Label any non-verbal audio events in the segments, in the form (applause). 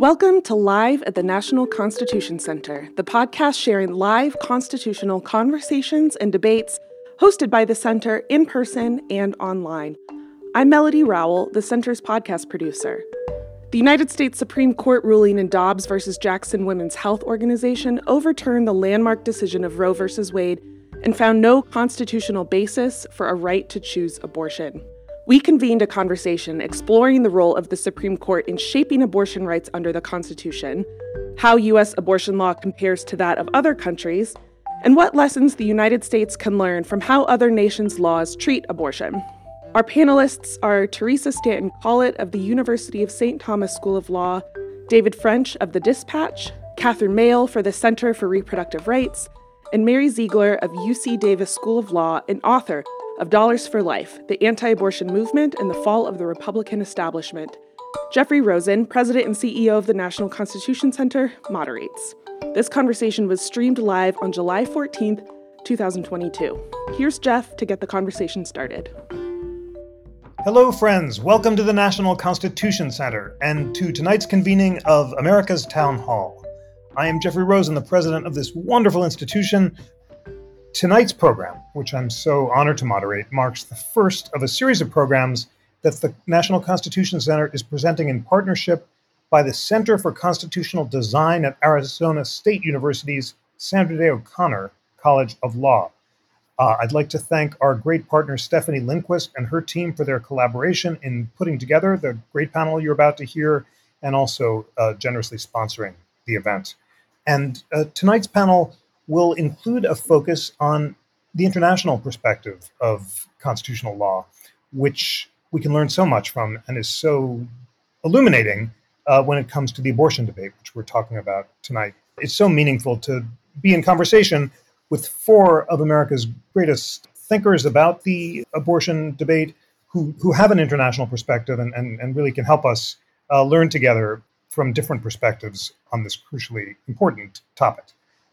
Welcome to Live at the National Constitution Center, the podcast sharing live constitutional conversations and debates hosted by the Center in person and online. I'm Melody Rowell, the Center's podcast producer. The United States Supreme Court ruling in Dobbs versus Jackson Women's Health Organization overturned the landmark decision of Roe versus Wade and found no constitutional basis for a right to choose abortion. We convened a conversation exploring the role of the Supreme Court in shaping abortion rights under the Constitution, how U.S. abortion law compares to that of other countries, and what lessons the United States can learn from how other nations' laws treat abortion. Our panelists are Teresa Stanton Collett of the University of St. Thomas School of Law, David French of the Dispatch, Katherine Mayall for the Center for Reproductive Rights, and Mary Ziegler of UC Davis School of Law and author of Dollars for Life The Anti Abortion Movement and the Fall of the Republican Establishment. Jeffrey Rosen, President and CEO of the National Constitution Center, moderates. This conversation was streamed live on July 14th, 2022. Here's Jeff to get the conversation started. Hello, friends. Welcome to the National Constitution Center and to tonight's convening of America's Town Hall. I am Jeffrey Rosen, the president of this wonderful institution. Tonight's program, which I'm so honored to moderate, marks the first of a series of programs that the National Constitution Center is presenting in partnership by the Center for Constitutional Design at Arizona State University's Sandra Day O'Connor College of Law. Uh, I'd like to thank our great partner, Stefanie Lindquist, and her team for their collaboration in putting together the great panel you're about to hear and also uh, generously sponsoring the event. And uh, tonight's panel will include a focus on the international perspective of constitutional law, which we can learn so much from and is so illuminating uh, when it comes to the abortion debate, which we're talking about tonight. It's so meaningful to be in conversation with four of America's greatest thinkers about the abortion debate who, who have an international perspective and, and, and really can help us uh, learn together from different perspectives on this crucially important topic.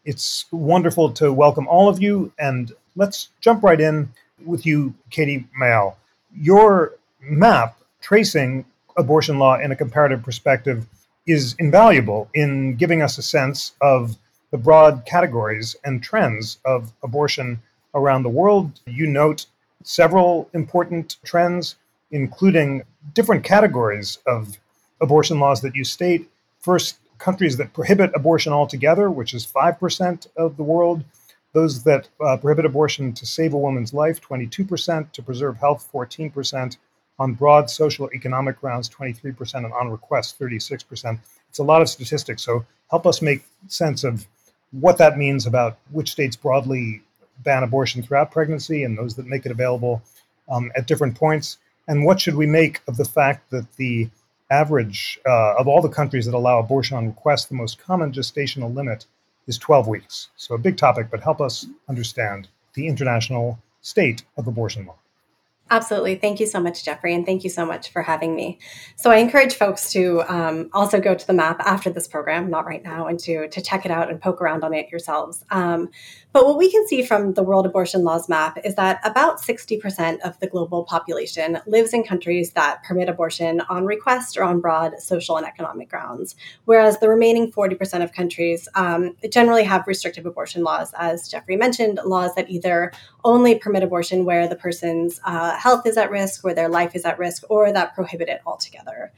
It's wonderful to welcome all of you, and let's jump right in with you, Katie Mayall. Your map tracing abortion law in a comparative perspective is invaluable in giving us a sense of the broad categories and trends of abortion around the world. You note several important trends, including different categories of abortion laws that you state. First, countries that prohibit abortion altogether, which is 5% of the world. Those that uh, prohibit abortion to save a woman's life, 22%, to preserve health, 14%, on broad social economic grounds, 23%, and on request, 36%. It's a lot of statistics. So help us make sense of what that means about which states broadly ban abortion throughout pregnancy and those that make it available um, at different points. And what should we make of the fact that the average uh, of all the countries that allow abortion on request, the most common gestational limit is 12 weeks? So, a big topic, but help us understand the international state of abortion law. Absolutely. Thank you so much, Jeffrey, and thank you so much for having me. So, I encourage folks to um, also go to the map after this program, not right now, and to, to check it out and poke around on it yourselves. Um, but what we can see from the World Abortion Laws map is that about 60% of the global population lives in countries that permit abortion on request or on broad social and economic grounds, whereas the remaining 40% of countries um, generally have restrictive abortion laws, as Jeffrey mentioned, laws that either only permit abortion where the person's uh, health is at risk, where their life is at risk, or that prohibit it altogether.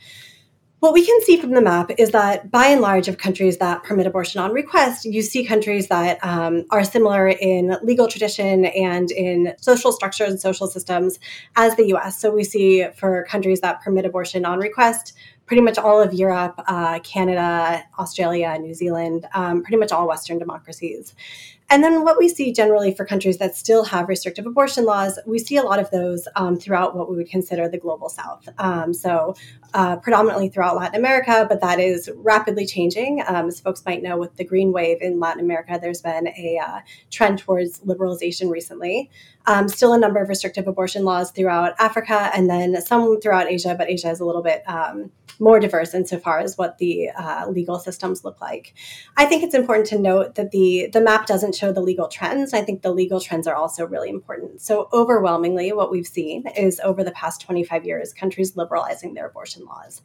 What we can see from the map is that by and large of countries that permit abortion on request, you see countries that um, are similar in legal tradition and in social structures and social systems as the US. So we see for countries that permit abortion on request, pretty much all of Europe, uh, Canada, Australia, New Zealand, um, pretty much all Western democracies. And then what we see generally for countries that still have restrictive abortion laws, we see a lot of those um, throughout what we would consider the global south. Um, so uh, predominantly throughout Latin America, but that is rapidly changing. Um, as folks might know, with the green wave in Latin America, there's been a uh, trend towards liberalization recently. Um, still a number of restrictive abortion laws throughout Africa and then some throughout Asia, but Asia is a little bit um, more diverse insofar as what the uh, legal systems look like. I think it's important to note that the the map doesn't show the legal trends. I think the legal trends are also really important. So overwhelmingly, what we've seen is over the past 25 years, countries liberalizing their abortion laws.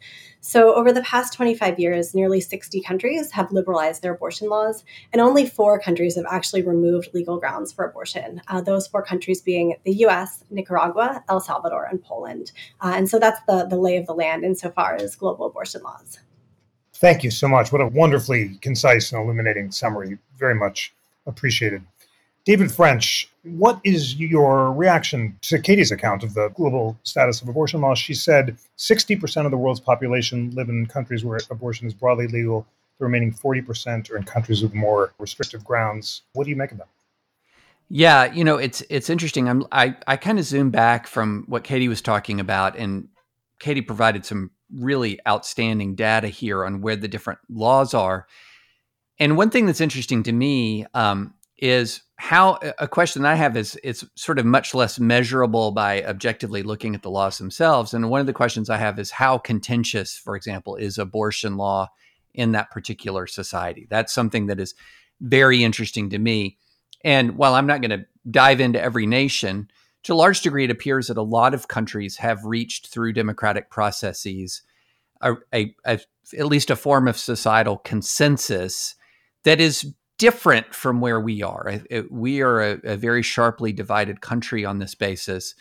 So, over the past 25 years, nearly 60 countries have liberalized their abortion laws, and only four countries have actually removed legal grounds for abortion. Uh, those four countries being the US, Nicaragua, El Salvador, and Poland. Uh, and so that's the, the lay of the land insofar as global abortion laws. Thank you so much. What a wonderfully concise and illuminating summary. Very much appreciated. David French, what is your reaction to Katie's account of the global status of abortion laws? She said 60% of the world's population live in countries where abortion is broadly legal. The remaining 40% are in countries with more restrictive grounds. What do you make of that? Yeah, you know, it's it's interesting. I'm I I kind of zoom back from what Katie was talking about and Katie provided some really outstanding data here on where the different laws are. And one thing that's interesting to me, um, is how a question I have is it's sort of much less measurable by objectively looking at the laws themselves. And one of the questions I have is how contentious, for example, is abortion law in that particular society? That's something that is very interesting to me. And while I'm not going to dive into every nation, to a large degree, it appears that a lot of countries have reached through democratic processes a, a, a at least a form of societal consensus that is different from where we are. we are a, a, very sharply divided country on this basis.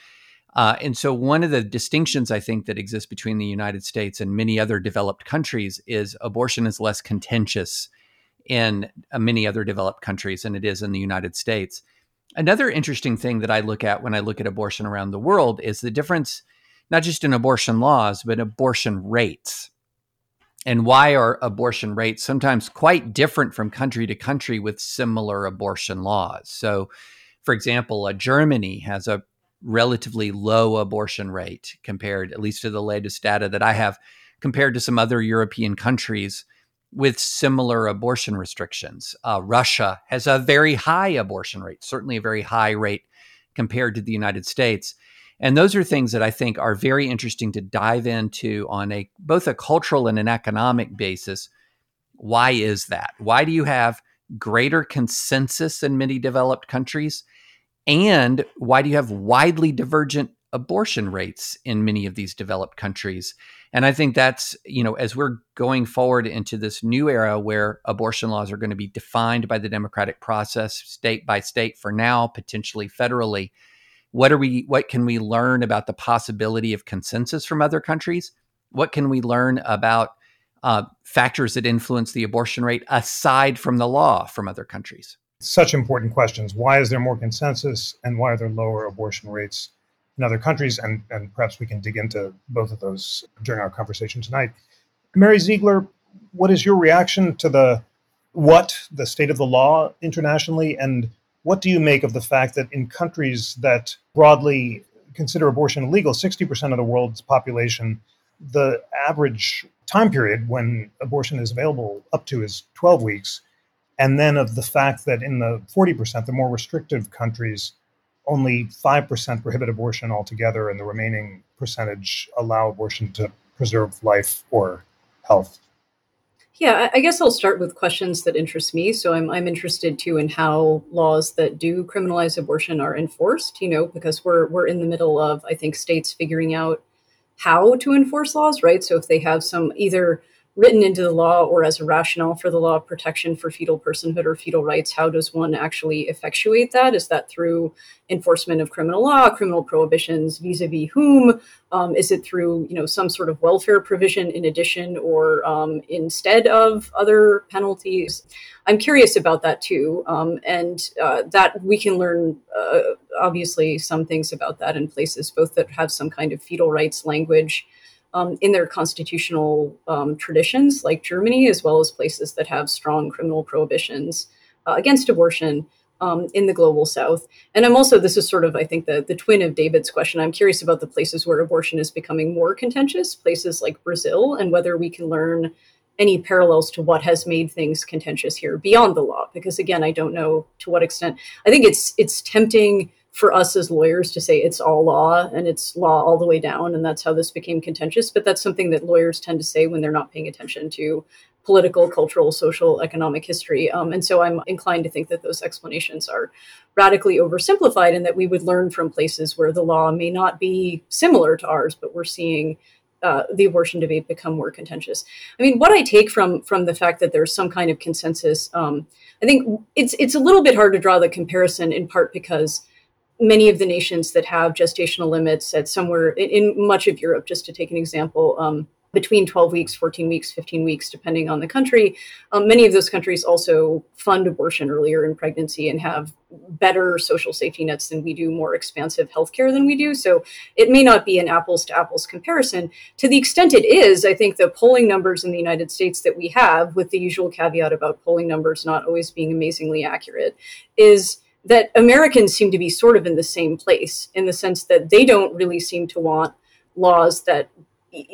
Uh, and so, one of the distinctions I think that exists between the United States and many other developed countries is abortion is less contentious in uh, many other developed countries than it is in the United States. Another interesting thing that I look at when I look at abortion around the world is the difference, not just in abortion laws, but abortion rates and why are abortion rates sometimes quite different from country to country with similar abortion laws? So, for example, uh, Germany has a relatively low abortion rate compared, at least to the latest data that I have, compared to some other European countries with similar abortion restrictions. Uh, Russia has a very high abortion rate, certainly a very high rate compared to the United States. And those are things that I think are very interesting to dive into on a both a cultural and an economic basis. Why is that? Why do you have greater consensus in many developed countries? And why do you have widely divergent abortion rates in many of these developed countries? And I think that's, you know, as we're going forward into this new era where abortion laws are going to be defined by the democratic process, state by state for now, potentially federally, what are we what can we learn about the possibility of consensus from other countries? What can we learn about uh, factors that influence the abortion rate aside from the law from other countries? Such important questions. Why is there more consensus and why are there lower abortion rates in other countries? And, and perhaps we can dig into both of those during our conversation tonight. Mary ziegler what is your reaction to the what the state of the law internationally and what do you make of the fact that in countries that broadly consider abortion illegal, 60% of the world's population, the average time period when abortion is available up to is 12 weeks. And then of the fact that in the 40%, the more restrictive countries, only 5% prohibit abortion altogether, and the remaining percentage allow abortion to preserve life or health. Yeah, I guess I'll start with questions that interest me. So I'm I'm interested too in how laws that do criminalize abortion are enforced. You know, because we're we're in the middle of I think states figuring out how to enforce laws, right? So if they have some either written into the law or as a rationale for the law of protection for fetal personhood or fetal rights how does one actually effectuate that? Is that through enforcement of criminal law criminal prohibitions vis-a-vis whom? Um, is it through you know some sort of welfare provision in addition or um, instead of other penalties? I'm curious about that too um, and uh, that we can learn uh, obviously some things about that in places both that have some kind of fetal rights language um, in their constitutional um, traditions, like Germany, as well as places that have strong criminal prohibitions uh, against abortion um, in the global south. And I'm also, this is sort of, I think, the, the twin of David's question. I'm curious about the places where abortion is becoming more contentious, places like Brazil, and whether we can learn any parallels to what has made things contentious here beyond the law. Because again, I don't know to what extent. I think it's it's tempting for us as lawyers to say it's all law and it's law all the way down. And that's how this became contentious. But that's something that lawyers tend to say when they're not paying attention to political, cultural, social, economic history. Um, and so I'm inclined to think that those explanations are radically oversimplified and that we would learn from places where the law may not be similar to ours, but we're seeing uh, the abortion debate become more contentious. I mean, what I take from from the fact that there's some kind of consensus, um, I think it's it's a little bit hard to draw the comparison in part because many of the nations that have gestational limits at somewhere in, in much of Europe, just to take an example, um, between 12 weeks, 14 weeks, 15 weeks, depending on the country. Um, many of those countries also fund abortion earlier in pregnancy and have better social safety nets than we do, more expansive healthcare than we do. So it may not be an apples to apples comparison. To the extent it is, I think the polling numbers in the United States that we have, with the usual caveat about polling numbers not always being amazingly accurate, is that Americans seem to be sort of in the same place in the sense that they don't really seem to want laws that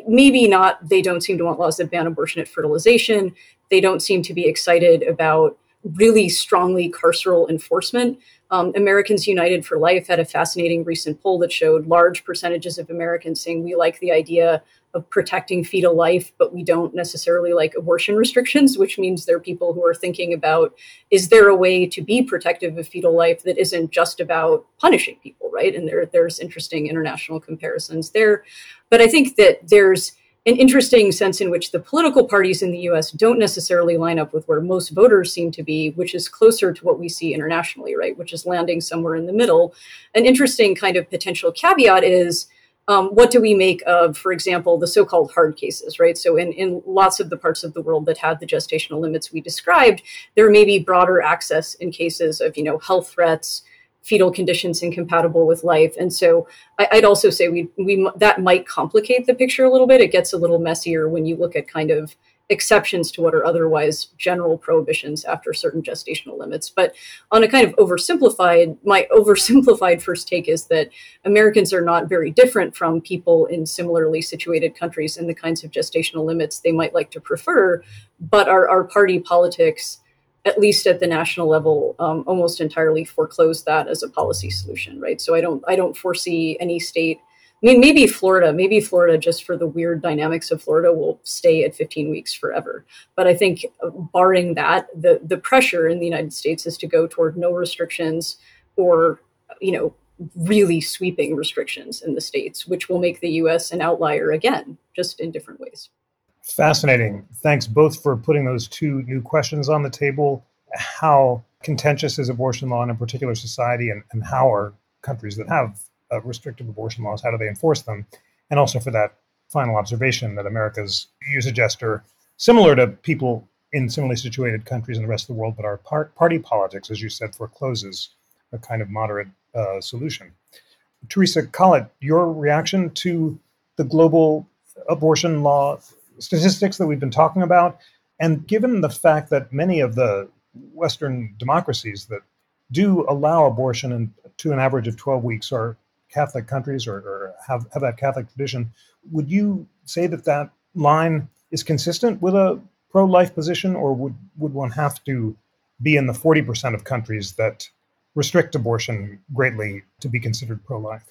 maybe not they don't seem to want laws that ban abortion at fertilization. They don't seem to be excited about really strongly carceral enforcement um, americans united for life had a fascinating recent poll that showed large percentages of americans saying we like the idea of protecting fetal life, but we don't necessarily like abortion (laughs) restrictions, which means there are people who are thinking about is there a way to be protective of fetal life that isn't just about punishing people, right? And there, there's interesting international comparisons there. But I think that there's an interesting sense in which the political parties in the US don't necessarily line up with where most voters seem to be, which is closer to what we see internationally, right? Which is landing somewhere in the middle. An interesting kind of potential caveat is um, what do we make of, for example, the so called hard cases, right? So, in, in lots of the parts of the world that have the gestational limits we described, there may be broader access in cases of, you know, health threats, fetal conditions incompatible with life. And so I, would also say we, we that might complicate the picture a little bit. It gets a little messier when you look at kind of exceptions to what are otherwise general prohibitions after certain gestational limits. But on a kind of oversimplified, my (laughs) oversimplified first take is that Americans are not very different from people in similarly situated countries in the kinds of gestational limits they might like to prefer, but our, our party politics at least at the national level, um, almost entirely foreclose that as a policy solution, right? So I don't, I don't foresee any state I mean, maybe Florida, maybe Florida, just for the weird dynamics of Florida, will stay at 15 weeks forever. But I think, uh, barring that, the the pressure in the United States is to go toward no restrictions or, you know, really sweeping restrictions in the states, which will make the U.S. an outlier again, just in different ways. Fascinating. Thanks both for putting those two new questions on the table. How contentious is abortion law in a particular society, and, and how are countries that have uh, restrictive abortion laws? How do they enforce them? And also for that final observation that America's use a gesture similar to people in similarly situated countries in the rest of the world, but our par- party politics, as you said, forecloses a kind of moderate uh, solution. Teresa Collett, your reaction to the global abortion law statistics that we've been talking about, and given the fact that many of the Western democracies that do allow abortion in, to an average of 12 weeks are Catholic countries or, or have, have that Catholic tradition, would you say that that line is consistent with a pro life position, or would, would one have to be in the 40% of countries that restrict abortion greatly to be considered pro life?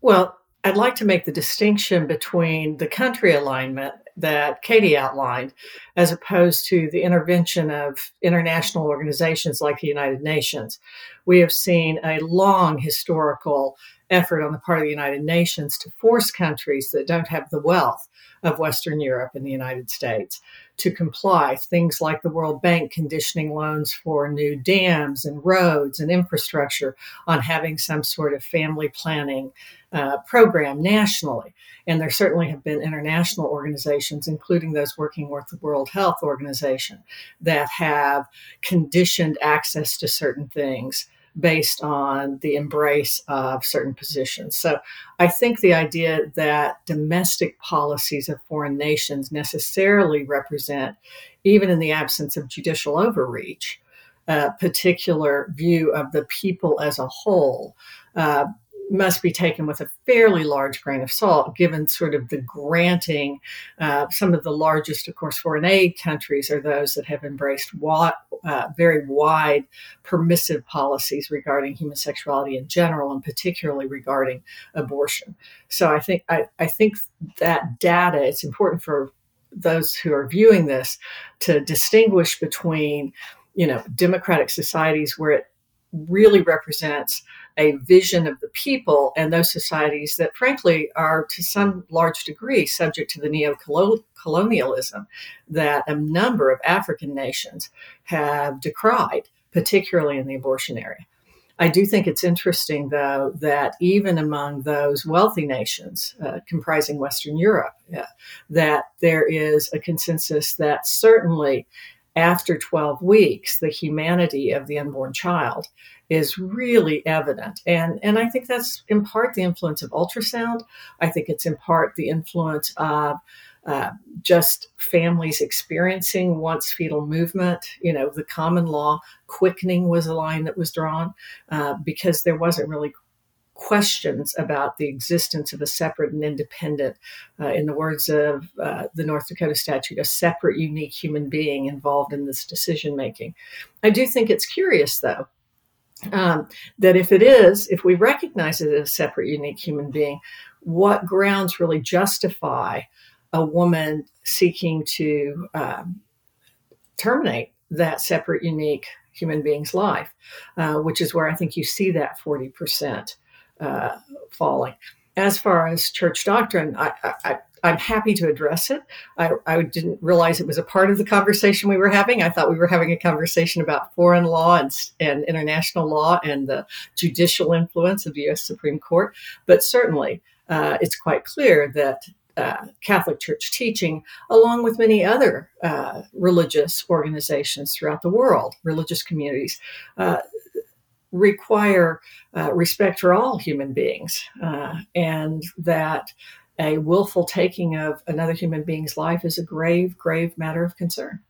Well, I'd like to make the distinction between the country alignment that Katie outlined, as opposed to the intervention of international organizations like the United Nations. We have seen a long historical effort on the part of the United Nations to force countries that don't have the wealth of Western Europe and the United States to comply. Things like the World Bank conditioning loans for new dams and roads and infrastructure on having some sort of family planning uh, program nationally. And there certainly have been international organizations, including those working with the World Health Organization, that have conditioned access to certain things based on the embrace of certain positions. So I think the idea that domestic policies of foreign nations necessarily represent, even in the absence of judicial overreach, a particular view of the people as a whole. Uh, must be taken with a fairly large grain of salt, given sort of the granting. Uh, some of the largest, of course, foreign aid countries are those that have embraced wa- uh, very wide permissive policies regarding human sexuality in general, and particularly regarding abortion. So I think I, I think that data. It's important for those who are viewing this to distinguish between, you know, democratic societies where it really represents a vision of the people and those societies that, frankly, are to some large degree subject to the neo colonialism that a number of African nations have decried, particularly in the abortion area. I do think it's interesting, though, that even among those wealthy nations uh, comprising Western Europe, uh, that there is a consensus that certainly after 12 weeks, the humanity of the unborn child is really evident. And, and I think that's in part the influence of ultrasound. I think it's in part the influence of uh, just families experiencing once fetal movement. You know, the common law quickening was a line that was drawn uh, because there wasn't really questions about the existence of a separate and independent, uh, in the words of uh, the North Dakota statute, a separate, unique human being involved in this decision making. I do think it's curious, though, um, that if it is, if we recognize it as a separate, unique human being, what grounds really justify a woman seeking to um, terminate that separate, unique human being's life, uh, which is where I think you see that 40% uh, falling. As far as church doctrine, I, I, I'm happy to address it. I, I, didn't realize it was a part of the conversation we were having. I thought we were having a conversation about foreign law and, and international law and the judicial influence of the U.S. Supreme Court. But certainly, uh, it's quite clear that uh, Catholic Church teaching, along with many other uh, religious organizations throughout the world, religious communities, uh, require uh, respect for all human beings, uh, and that a willful taking of another human being's life is a grave, grave matter of concern.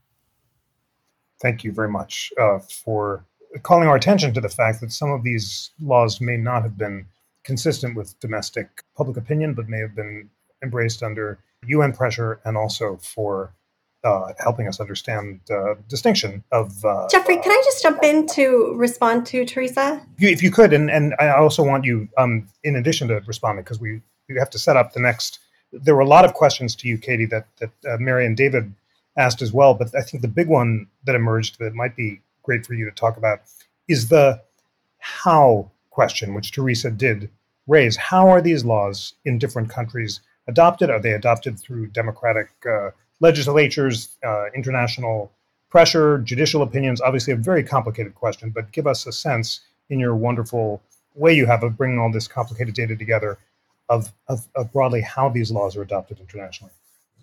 Thank you very much uh, for calling our attention to the fact that some of these laws may not have been consistent with domestic public opinion, but may have been embraced under UN pressure and also for uh, helping us understand the uh, distinction of. Uh, Jeffrey, can I just jump in to respond to Teresa? If you could, and, and I also want you, um, in addition to responding, because we, we have to set up the next. There were a lot of questions to you, Katie, that, that uh, Mary and David asked as well. But I think the big one that emerged that might be great for you to talk about is the how question, which Teresa did raise. How are these laws in different countries adopted? Are they adopted through democratic uh, legislatures, uh, international pressure, judicial opinions? Obviously, a very complicated question, but give us a sense in your wonderful way you have of bringing all this complicated data together of, of, of broadly how these laws are adopted internationally.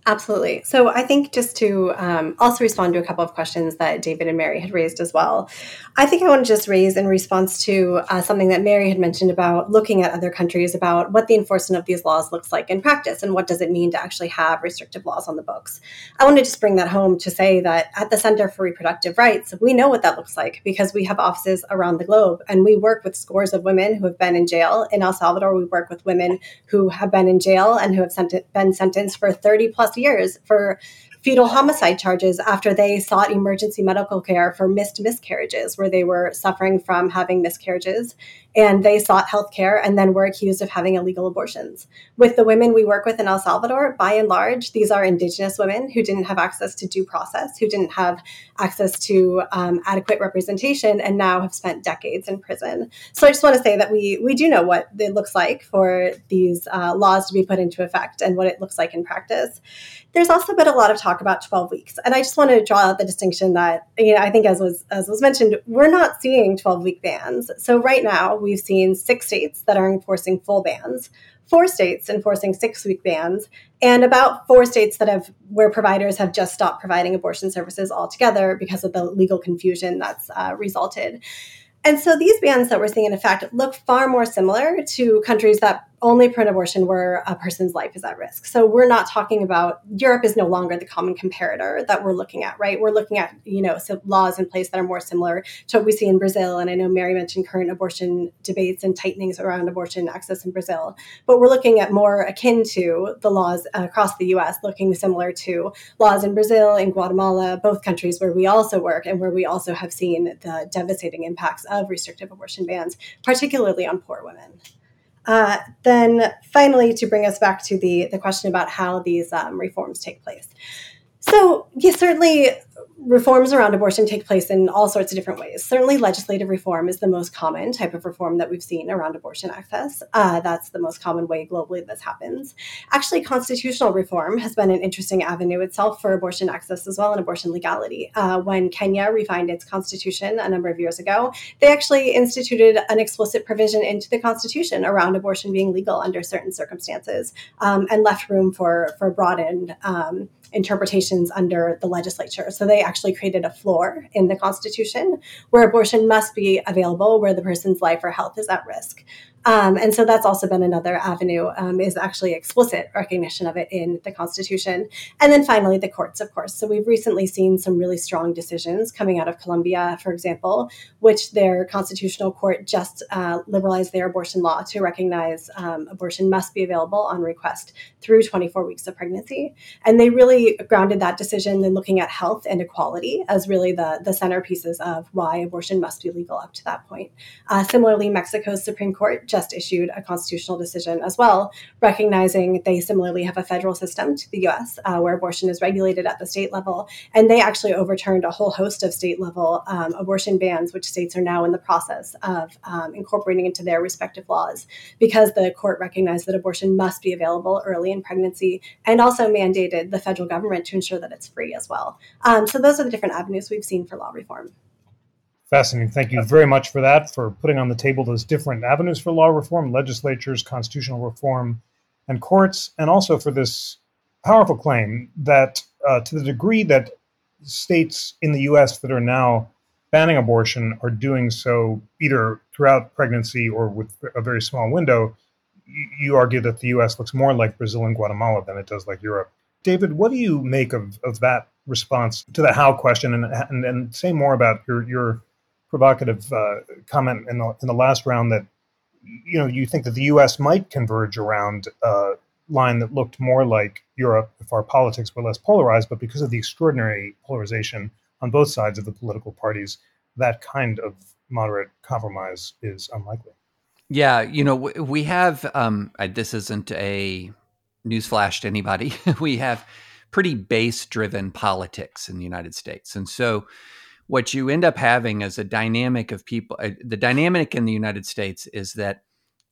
Absolutely. So I think just to um, also respond to a couple of questions that David and Mary had raised as well, I think I want to just raise in response to uh, something that Mary had mentioned about looking at other countries about what the enforcement of these laws looks like in practice and what does it mean to actually have restrictive laws on the books. I want to just bring that home to say that at the Center for Reproductive Rights, we know what that looks like because we have offices around the globe and we work with scores of women who have been in jail. In El Salvador, we work with women who have been in jail and who have sent- been sentenced for 30 plus years for fetal homicide charges after they sought emergency medical care for missed miscarriages, where they were suffering from having miscarriages and they sought health care and then were accused of having illegal abortions. With the women we work with in El Salvador, by and large, these are indigenous women who didn't have access to due process, who didn't have access to um, adequate representation, and now have spent decades in prison. So I just want to say that we we do know what it looks like for these uh, laws to be put into effect and what it looks like in practice. There's also been a lot of talk about 12 weeks, and I just want to draw out the distinction that you know I think as was as was mentioned, we're not seeing 12 week bans. So right now we've seen six states that are enforcing full bans, four states enforcing six week bans, and about four states that have where providers have just stopped providing abortion services altogether because of the legal confusion that's uh, resulted. And so these bans that we're seeing in effect look far more similar to countries that only pro-abortion where a person's life is at risk. So we're not talking about Europe is no longer the common comparator that we're looking at, right? We're looking at you know so laws in place that are more similar to what we see in Brazil. And I know Mary mentioned current abortion debates and tightenings around abortion access in Brazil, but we're looking at more akin to the laws across the U.S., looking similar to laws in Brazil and Guatemala, both countries where we also work and where we also have seen the devastating impacts of restrictive abortion bans, particularly on poor women. Uh, then finally, to bring us back to the, the question about how these um, reforms take place. So, yes, certainly reforms around abortion take place in all sorts of different ways. Certainly, legislative reform is the most common type of reform that we've seen around abortion access. Uh, that's the most common way globally this happens. Actually, constitutional reform has been an interesting avenue itself for abortion access as well and abortion legality. Uh, when Kenya refined its constitution a number of years ago, they actually instituted an explicit provision into the constitution around abortion being legal under certain circumstances um, and left room for for broadened um, interpretations under the legislature. So they actually created a floor in the Constitution where abortion must be available where the person's life or health is at risk. Um, and so that's also been another avenue um, is actually explicit recognition of it in the Constitution. And then finally, the courts, of course. So we've recently seen some really strong decisions coming out of Colombia, for example, which their constitutional court just uh, liberalized their abortion law to recognize um, abortion must be available on request through 24 weeks of pregnancy. And they really grounded that decision in looking at health and equality as really the, the centerpieces of why abortion must be legal up to that point. Uh, similarly, Mexico's Supreme Court just issued a constitutional decision as well, recognizing they similarly have a federal system to the US uh, where abortion is regulated at the state level. And they actually overturned a whole host of state level um, abortion bans, which states are now in the process of um, incorporating into their respective laws because the court recognized that abortion must be available early in pregnancy and also mandated the federal government to ensure that it's free as well. Um, so those are the different avenues we've seen for law reform. Fascinating. Thank you very much for that, for putting on the table those different avenues for law reform, legislatures, constitutional reform, and courts, and also for this powerful claim that uh, to the degree that states in the US that are now banning abortion are doing so either throughout pregnancy or with a very small window, you argue that the US looks more like Brazil and Guatemala than it does like Europe. David, what do you make of, of that response to the how question and, and, and say more about your, your provocative uh, comment in the in the last round that you know you think that the U.S. might converge around a line that looked more like Europe if our politics were less polarized, but because of the extraordinary polarization on both sides of the political parties, that kind of moderate compromise is unlikely. Yeah, you know, we have. Um, this isn't a newsflash to anybody. (laughs) we have pretty base-driven politics in the United States, and so what you end up having is a dynamic of people. Uh, the dynamic in the United States is that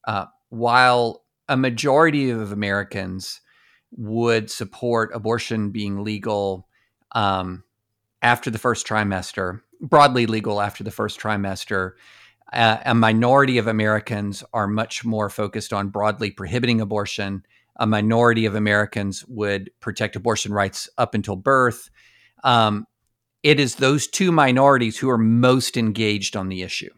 uh, while a majority of Americans would support abortion being legal um, after the first trimester, broadly legal after the first trimester, uh, a minority of Americans are much more focused on broadly prohibiting abortion. A minority of Americans would protect abortion rights up until birth. Um, it is those two minorities who are most engaged on the issue.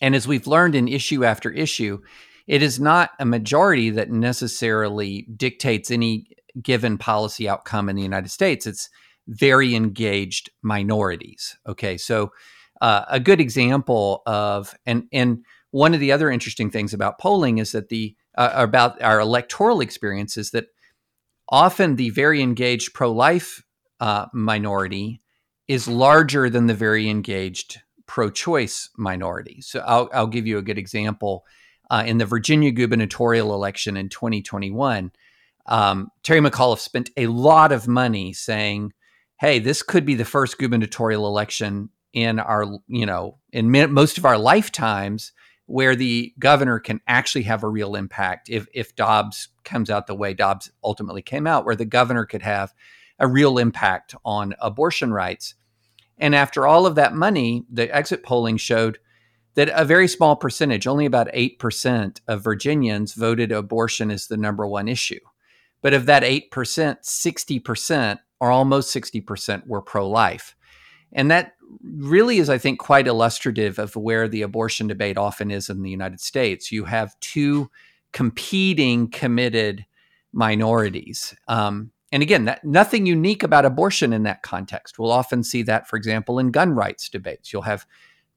And as we've learned in issue after issue, it is not a majority that necessarily dictates any given policy outcome in the United States. It's very engaged minorities. Okay, so uh, a good example of and and one of the other interesting things about polling is that the uh, about our electoral experience is that often the very engaged pro-life uh, minority is larger than the very engaged pro choice minority. So I'll, I'll, give you a good example. Uh, in the Virginia gubernatorial election in 2021, um, Terry McAuliffe spent a lot of money saying, hey, this could be the first gubernatorial election in our, you know, in most of our lifetimes where the governor can actually have a real impact if if Dobbs comes out the way Dobbs ultimately came out, where the governor could have a real impact on abortion rights. And after all of that money, the exit polling showed that a very small percentage, only about 8% of Virginians voted abortion as the number one issue. But of that 8%, 60% or almost 60% were pro life. And that really is, I think, quite illustrative of where the abortion debate often is in the United States. You have two competing committed minorities. Um, and again, that, nothing unique about abortion in that context. We'll often see that, for example, in gun rights debates. You'll have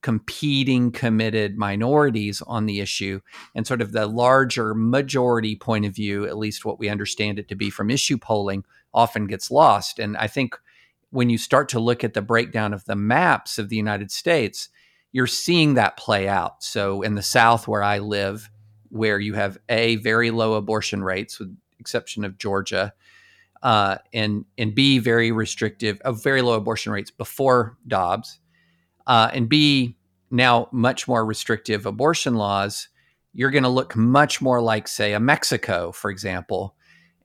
competing committed minorities on the issue and sort of the larger majority point of view, at least what we understand it to be from issue polling, often gets lost. And I think when you start to look at the breakdown of the maps of the United States, you're seeing that play out. So in the South, where I live, where you have a very low abortion rates, with exception of Georgia, uh, and and B very restrictive, of very low abortion rates before Dobbs, uh, and B now much more restrictive abortion laws. You're going to look much more like, say, a Mexico, for example.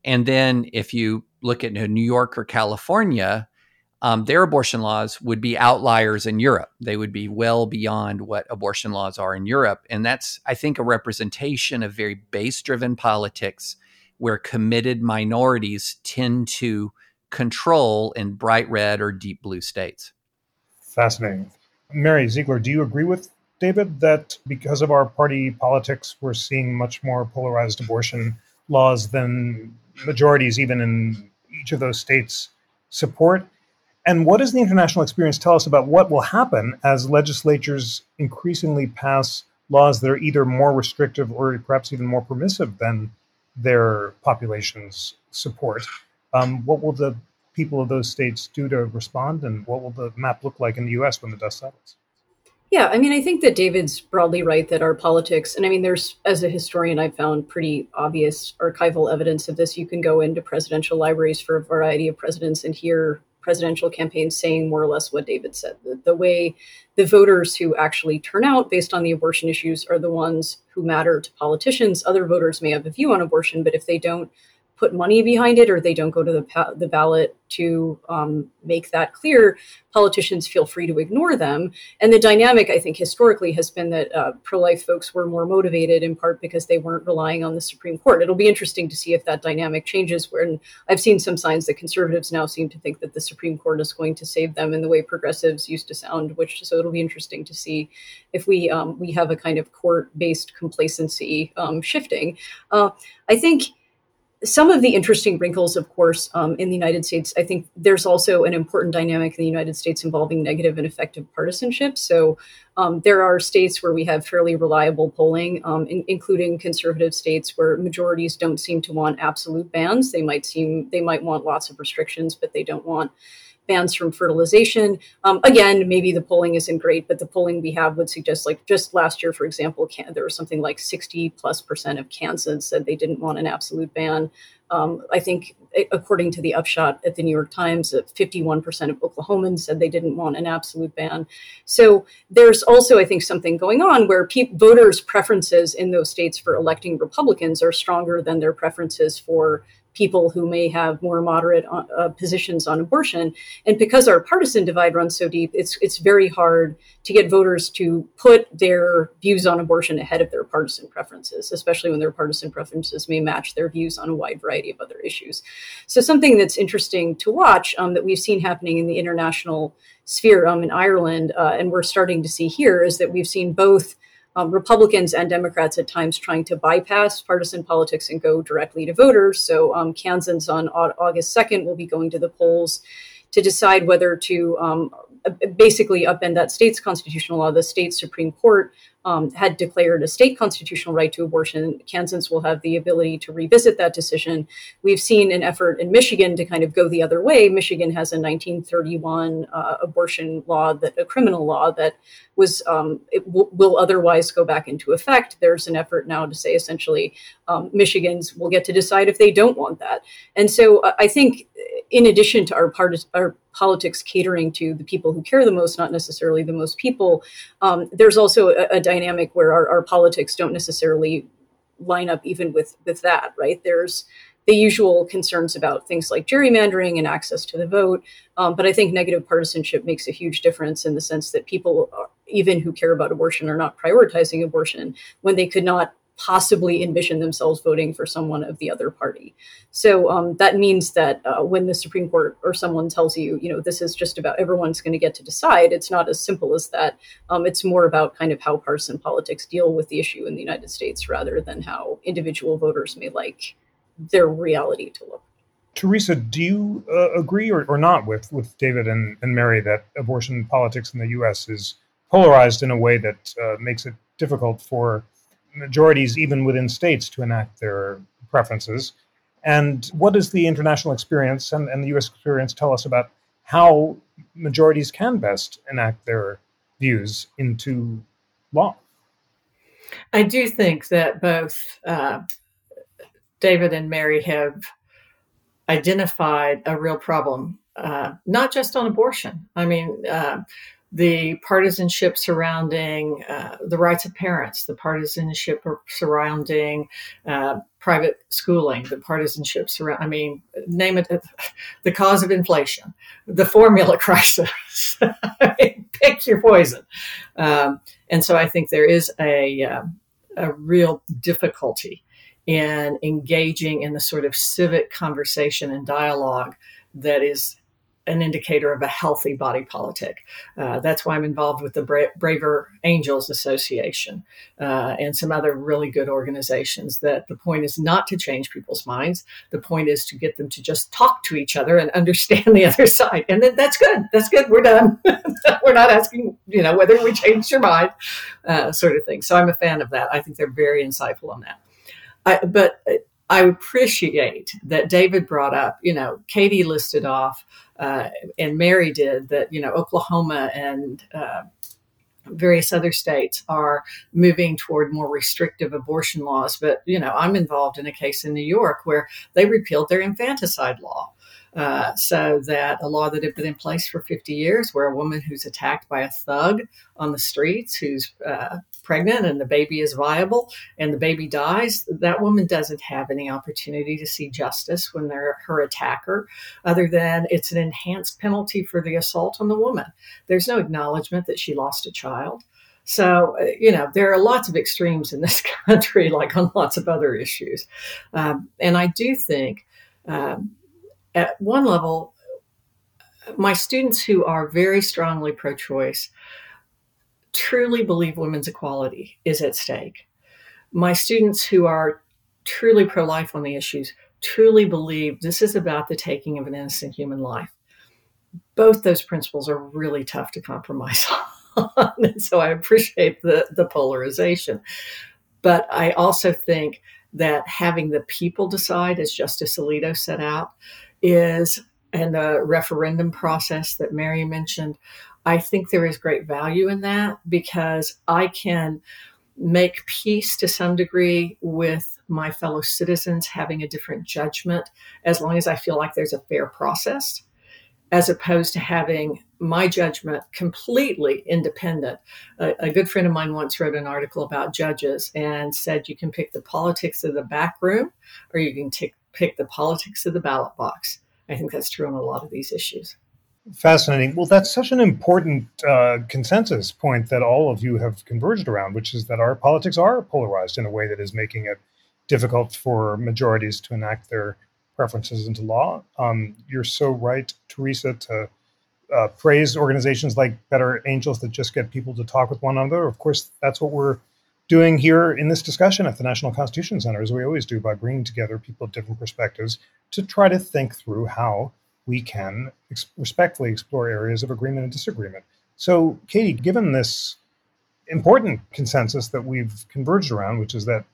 And then if you look at New York or California, um, their abortion laws would be outliers in Europe. They would be well beyond what abortion laws are in Europe. And that's, I think, a representation of very base driven politics where committed minorities tend to control in bright red or deep blue states. Fascinating. Mary Ziegler, do you agree with David that because of our party politics, we're seeing much more polarized abortion laws than majorities, even in each of those states, support? And what does the international experience tell us about what will happen as legislatures increasingly pass laws that are either more restrictive or perhaps even more permissive than their populations support? Um, what will the people of those states do to respond, and what will the map look like in the US when the dust settles? Yeah, I mean, I think that David's broadly right that our politics, and I mean, there's, as a historian, I've found pretty obvious archival evidence of this. You can go into presidential libraries for a variety of presidents and hear presidential campaigns saying more or less what David said. The, the, way the voters who actually turn out based on the abortion issues are the ones who matter to politicians. Other voters may have a view on abortion, but if they don't put money behind it or they don't go to the, the ballot to um, make that clear, politicians feel free to ignore them. And the dynamic, I think, historically has been that uh, pro life folks were more motivated in part because they weren't relying on the Supreme Court. It'll be interesting to see if that dynamic changes. When I've seen some signs that conservatives now seem to think that the Supreme Court is going to save them in the way progressives used to sound, which so it'll be interesting to see if we um, we have a kind of court based complacency um, shifting. Uh, I think some of the interesting wrinkles, of course, um, in the United States, I think there's also an important dynamic in the United States involving negative and affective partisanship. So um, there are states where we have fairly reliable polling, um, in, including conservative states where majorities don't seem to want absolute bans. They might seem they might want lots of restrictions, but they don't want bans from fertilization. Um, again, maybe the polling isn't great, but the polling we have would suggest, like just last year, for example, can, there was something like 60 plus percent of Kansans said they didn't want an absolute ban. Um, I think, according to the upshot at the New York Times, 51% of Oklahomans said they didn't want an absolute ban. So there's also, I think, something going on where pe- voters' preferences in those states for electing Republicans are stronger than their preferences for people who may have more moderate uh, uh, positions on abortion. And because our partisan divide runs so deep, it's it's very hard to get voters to put their views on abortion ahead of their partisan preferences, especially when their partisan preferences may match their views on a wide variety of other issues. So something that's interesting to watch um, that we've seen happening in the international sphere um, in Ireland, uh, and we're starting to see here, is that we've seen both um, Republicans and Democrats at times trying to bypass partisan politics and go directly to voters. So um, Kansans on August 2nd will be going to the polls to decide whether to um, basically upend that state's constitutional law. The state Supreme Court um, had declared a state constitutional right to abortion. Kansans will have the ability to revisit that decision. We've seen an effort in Michigan to kind of go the other way. Michigan has a 1931 uh, abortion law that a criminal law that was um, w- will otherwise go back into effect. There's an effort now to say essentially um, Michigans will get to decide if they don't want that. And so uh, I think in addition to our, part- our politics catering to the people who care the most, not necessarily the most people, um, there's also a, a dynamic where our, our, politics don't necessarily line up even with with that. Right? There's the usual concerns about things like gerrymandering and access to the vote, um, but I think negative partisanship makes a huge difference in the sense that people, are, even who care about abortion, are not prioritizing abortion when they could not possibly envision themselves voting for someone of the other party. So um, that means that uh, when the Supreme Court or someone tells you, you know, this is just about everyone's going to get to decide, it's not as simple as that. Um, it's more about kind of how partisan politics deal with the issue in the United States rather than how individual voters may like their reality to look. Teresa, do you uh, agree or, or not with, with David and, and Mary that abortion politics in the U.S. is polarized in a way that uh, makes it difficult for majorities, even within states, to enact their preferences? And what does the international experience and, and the U.S. experience tell us about how majorities can best enact their views into law? I do think that both uh, David and Mary have identified a real problem, uh, not just on abortion. I mean, uh, the partisanship surrounding uh, the rights of parents, the partisanship surrounding uh, private schooling, the partisanship surround, I mean, name it, (laughs) the cause of inflation, the formula (laughs) crisis. (laughs) Pick your poison. Um, and so I think there is a, uh, a real difficulty in engaging in the sort of civic conversation and dialogue that is an indicator of a healthy body politic. Uh, that's why I'm involved with the Bra- Braver Angels Association uh, and some other really good organizations. That the point is not to change people's minds. The point is to get them to just talk to each other and understand the other (laughs) side. And then that's good. That's good. We're done. (laughs) We're not asking, you know, whether we changed your mind, uh, sort of thing. So I'm a fan of that. I think they're very insightful on that. I, but I appreciate that David brought up, you know, Katie listed off, uh, and Mary did that, you know, Oklahoma and uh, various other states are moving toward more restrictive abortion laws. But, you know, I'm involved in a case in New York where they repealed their infanticide law. Uh, so that a law that had been in place for 50 years, where a woman who's attacked by a thug on the streets, who's uh, pregnant and the baby is viable and the baby dies, that woman doesn't have any opportunity to see justice when they're her attacker, other than it's an enhanced penalty for the assault on the woman. There's no acknowledgement that she lost a child. So, uh, you know, there are lots of extremes in this (laughs) country, like on lots of other issues. Um, and I do think um, at one level, my students who are very strongly pro choice truly believe women's equality is at stake. My students who are truly pro life on the issues truly believe this is about the taking of an innocent human life. Both those principles are really tough to compromise (laughs) on. and so I appreciate the, the polarization. But I also think that having the people decide, as Justice Alito set out, is and the referendum process that Mary mentioned, I think there is great value in that because I can make peace to some degree with my fellow citizens having a different judgment as long as I feel like there's a fair process, as opposed to having my judgment completely independent. A, a, good friend of mine once wrote an article about judges and said you can pick the politics of the back room or you can t- pick the politics of the ballot box. I think that's true on a lot of these issues. Fascinating. Well, that's such an important uh, consensus point that all of you have converged around, which is that our politics are polarized in a way that is making it difficult for majorities to enact their preferences into law. Um, you're so right, Teresa, to uh, praise organizations like Better Angels that just get people to talk with one another. Of course, that's what we're doing here in this discussion at the National Constitution Center, as we always do, by bringing together people of different perspectives to try to think through how we can ex- respectfully explore areas of agreement and disagreement. So, Katie, given this important consensus that we've converged around, which is that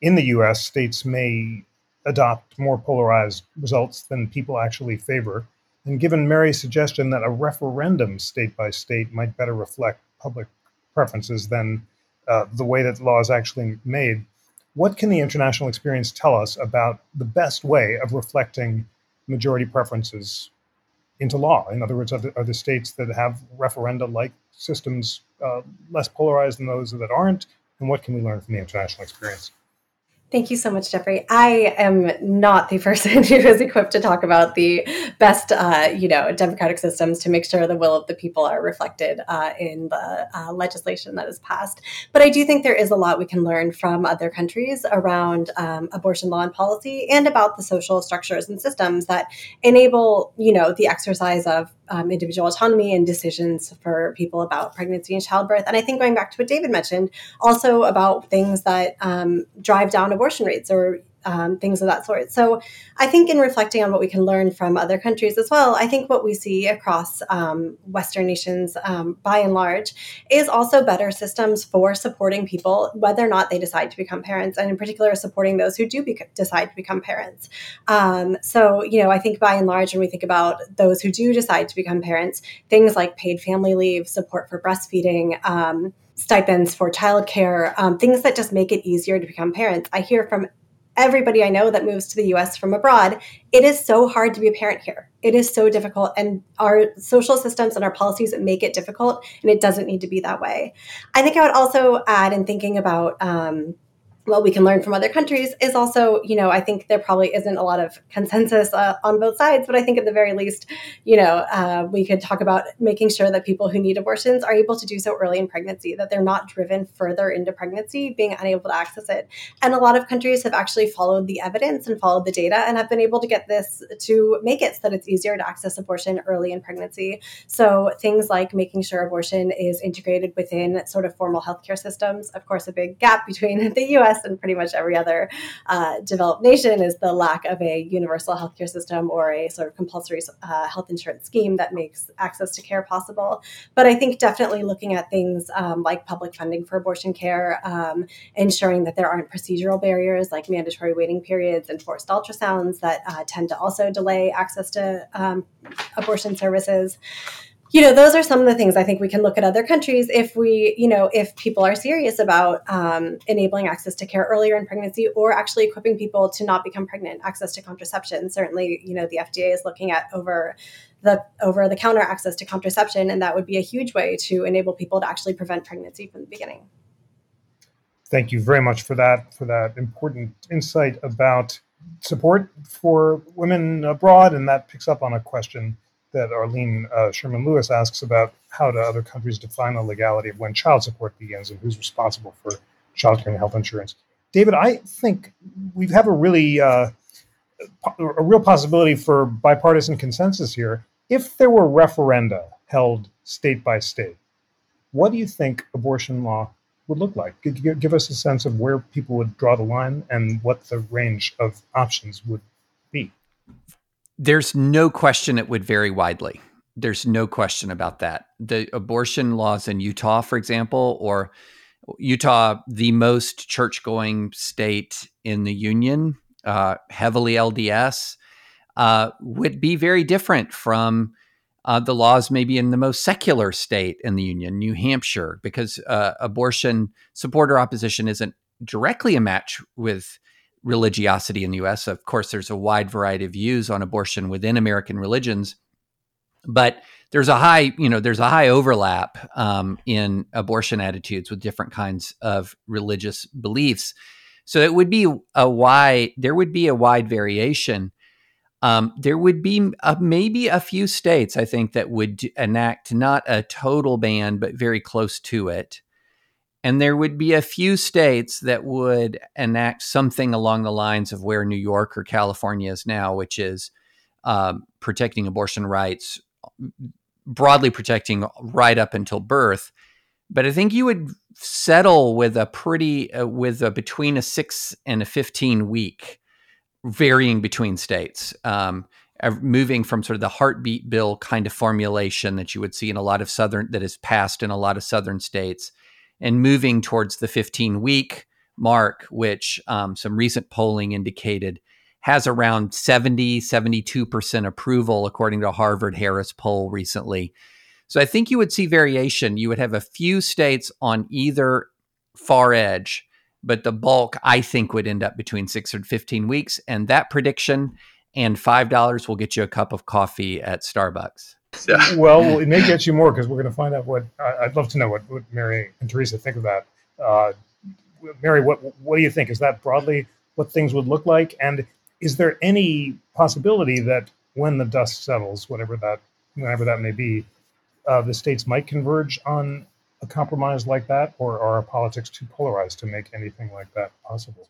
in the US, states may adopt more polarized results than people actually favor, and given Mary's suggestion that a referendum state by state might better reflect public preferences than uh, the way that law is actually made, what can the international experience tell us about the best way of reflecting majority preferences into law? In other words, are the, are the states that have referenda like systems uh, less polarized than those that aren't? And what can we learn from the international experience? Thank you so much, Jeffrey. I am not the (laughs) person who is equipped to talk about the best, uh, you know, democratic systems to make sure the will of the people are reflected uh, in the uh, legislation that is passed. But I do think there is a lot we can learn from other countries around um, abortion law and policy, and about the social structures and systems that enable, you know, the exercise of um, individual autonomy and decisions for people about pregnancy and childbirth. And I think going back to what David mentioned, also about things that um, drive down abortion rates or um, things of that sort. So I think in reflecting on what we can learn from other countries as well, I think what we see across um, Western nations um, by and large is also better systems for supporting people, whether or not they decide to become parents, and in particular, supporting those who do decide to become parents. Um, so, you know, I think by and large, when we think about those who do decide to become parents, things like paid family leave, support for breastfeeding, um, stipends for childcare, um, things that just make it easier to become parents. I hear from everybody I know that moves to the US from abroad, it is so hard to be a parent here. It is so difficult. And our social systems and our policies make it difficult, and it doesn't need to be that way. I think I would also add in thinking about um, what we can learn from other countries is also, you know, I think there probably isn't a lot of consensus uh, on both sides, but I think at the very least, you know, uh, we could talk about making sure that people who need abortions are able to do so early in pregnancy, that they're not driven further into pregnancy, being unable to access it. And a lot of countries have actually followed the evidence and followed the data and have been able to get this to make it so that it's easier to access abortion early in pregnancy. So things like making sure abortion is integrated within sort of formal healthcare systems. Of course, a big gap between (laughs) the US US and pretty much every other uh, developed nation is the lack of a universal healthcare system or a sort of compulsory uh, health insurance scheme that makes access to care possible. But I think definitely looking at things um, like public funding for abortion care, um, ensuring that there aren't procedural barriers like mandatory waiting periods and forced ultrasounds that uh, tend to also delay access to um, abortion services you know, those are some of the things I think we can look at other countries if we, you know, if people are serious about um, enabling access to care earlier in pregnancy or actually equipping people to not become pregnant, access to contraception. Certainly, you know, the FDA is looking at over the over the counter access to contraception, and that would be a huge way to enable people to actually prevent pregnancy from the beginning. Thank you very much for that for that important insight about support for women abroad, and that picks up on a question that Arlene uh, Sherman Lewis asks about how do other countries define the legality of when child support begins and who's responsible for child care and health insurance. David, I think we have a really uh, a real possibility for bipartisan consensus here. If there were referenda held state by state, what do you think abortion law would look like? Give us a sense of where people would draw the line and what the range of options would be. There's no question it would vary widely. There's no question about that. The abortion laws in Utah, for example, or Utah, the most church going state in the union, uh, heavily LDS, uh, would be very different from uh, the laws maybe in the most secular state in the union, New Hampshire, because uh, abortion support or opposition isn't directly a match with religiosity in the US. Of course, there's a wide variety of views on abortion within American religions, but there's a high, you know, there's a high overlap um, in abortion attitudes with different kinds of religious beliefs. So it would be a wide, there would be a wide variation. Um, there would be a, maybe a few states, I think, that would enact not a total ban, but very close to it. And there would be a few states that would enact something along the lines of where New York or California is now, which is um, protecting abortion rights, broadly protecting right up until birth. But I think you would settle with a pretty, uh, with a between a six and a 15 week, varying between states. Um, moving from sort of the heartbeat bill kind of formulation that you would see in a lot of southern that is passed in a lot of southern states and moving towards the 15 week mark, which um, some recent polling indicated has around 70, 72% approval, according to a Harvard Harris poll recently. So I think you would see variation. You would have a few states on either far edge, but the bulk, I think, would end up between six and 15 weeks. And that prediction and $5 will get you a cup of coffee at Starbucks. Yeah. (laughs) Well, it may get you more because we're going to find out what I'd love to know what, what Mary and Teresa think of that. Uh, Mary, what what do you think? Is that broadly what things would look like? And is there any possibility that when the dust settles, whatever that whenever that may be, uh, the states might converge on a compromise like that, or are our politics too polarized to make anything like that possible?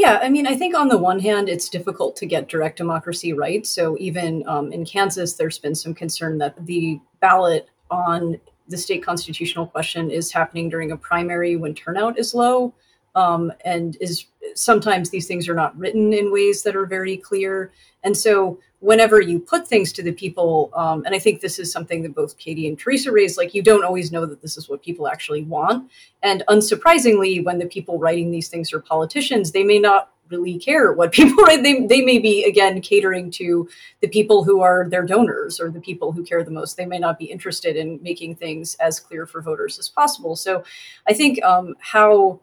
Yeah, I mean, I think on the one hand, it's difficult to get direct democracy right. So even um, in Kansas, there's been some concern that the ballot on the state constitutional question is happening during a primary when turnout is low. Um, and is sometimes these things are not written in ways that are very clear. And so whenever you put things to the people, um, and I think this is something that both Katie and Teresa raised, like you don't always know that this is what people actually want. And unsurprisingly, when the people writing these things are politicians, they may not really care what (laughs) people write. They, they may be, again, catering to the people who are their donors or the people who care the most. They may not be interested in making things as clear for voters as possible. So I think um, how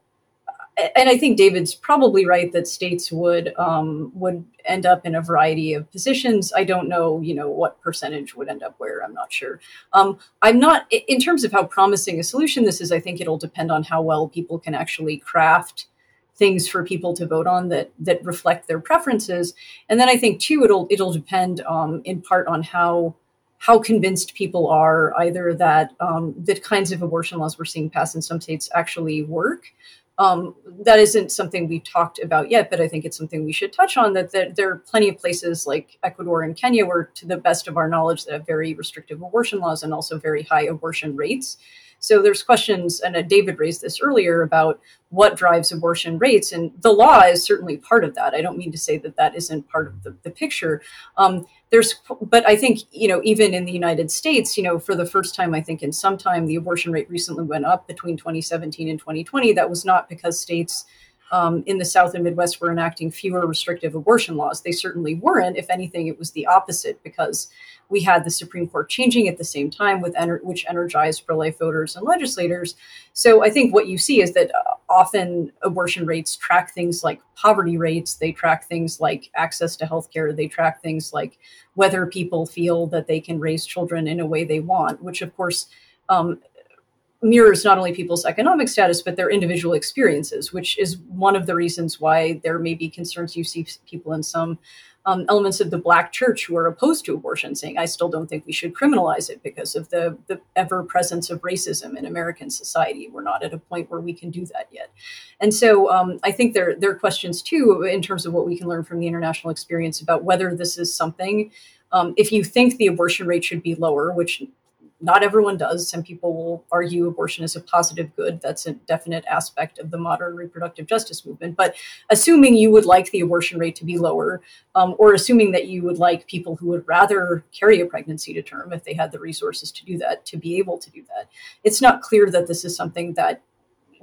and I think David's probably right that states would um, would end up in a variety of positions. I don't know, you know, what percentage would end up where. I'm not sure. Um, I'm not in terms of how promising a solution this is. I think it'll depend on how well people can actually craft things for people to vote on that that reflect their preferences. And then I think too, it'll it'll depend um, in part on how how convinced people are either that um, the kinds of abortion laws we're seeing pass in some states actually work um, that isn't something we've talked about yet, but I think it's something we should touch on. That, that there are plenty of places like Ecuador and Kenya, where, to the best of our knowledge, that have very restrictive abortion laws and also very high abortion rates. So there's questions, and uh, David raised this earlier about what drives abortion rates, and the law is certainly part of that. I don't mean to say that that isn't part of the, the picture. Um, there's, but I think you know, even in the United States, you know, for the first time, I think in some time, the abortion rate recently went up between 2017 and 2020. That was not because states um, in the South and Midwest were enacting fewer restrictive abortion laws. They certainly weren't. If anything, it was the opposite because we had the Supreme Court changing at the same time, with ener- which energized pro-life voters and legislators. So I think what you see is that uh, often abortion rates track things like poverty rates. They track things like access to healthcare. They track things like whether people feel that they can raise children in a way they want, which of course um, mirrors not only people's economic status but their individual experiences which is one of the reasons why there may be concerns. You see people in some um, elements of the black church who are opposed to abortion saying i still don't think we should criminalize it because of the, the ever presence of racism in american society. We're not at a point where we can do that yet. And so um, i think there, there are questions too in terms of what we can learn from the international experience about whether this is something um, if you think the abortion rate should be lower, which not everyone does. Some people will argue abortion is a positive good. That's a definite aspect of the modern reproductive justice movement. But assuming you would like the abortion rate to be lower, um, or assuming that you would like people who would rather carry a pregnancy to term if they had the resources to do that, to be able to do that, it's not clear that this is something that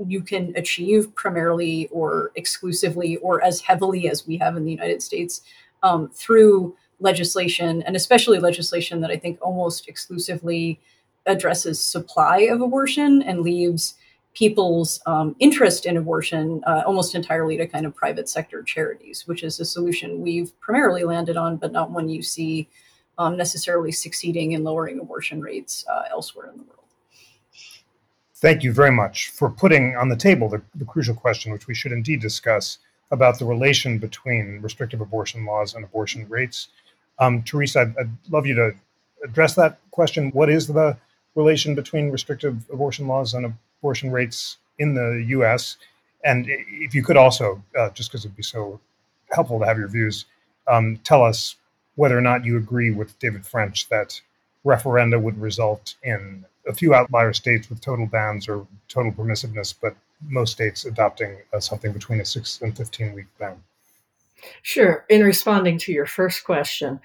you can achieve primarily or exclusively or as heavily as we have in the United States um, through legislation, and especially legislation that I think almost exclusively addresses supply of abortion and leaves people's um, interest in abortion uh, almost entirely to kind of private sector charities, which is a solution we've primarily landed on, but not one you see um, necessarily succeeding in lowering abortion rates uh, elsewhere in the world. Thank you very much for putting on the table the, the crucial question, which we should indeed discuss about the relation between restrictive abortion laws and abortion rates. Um, Teresa, I'd, I'd, love you to address that question. What is the relation between restrictive abortion laws and abortion rates in the U.S.? And if you could also, uh, just because it'd be so helpful to have your views, um, tell us whether or not you agree with David French that referenda would result in a few outlier states with total bans or total permissiveness, but most states adopting uh, something between a six and 15 week ban. Sure. In responding to your first question,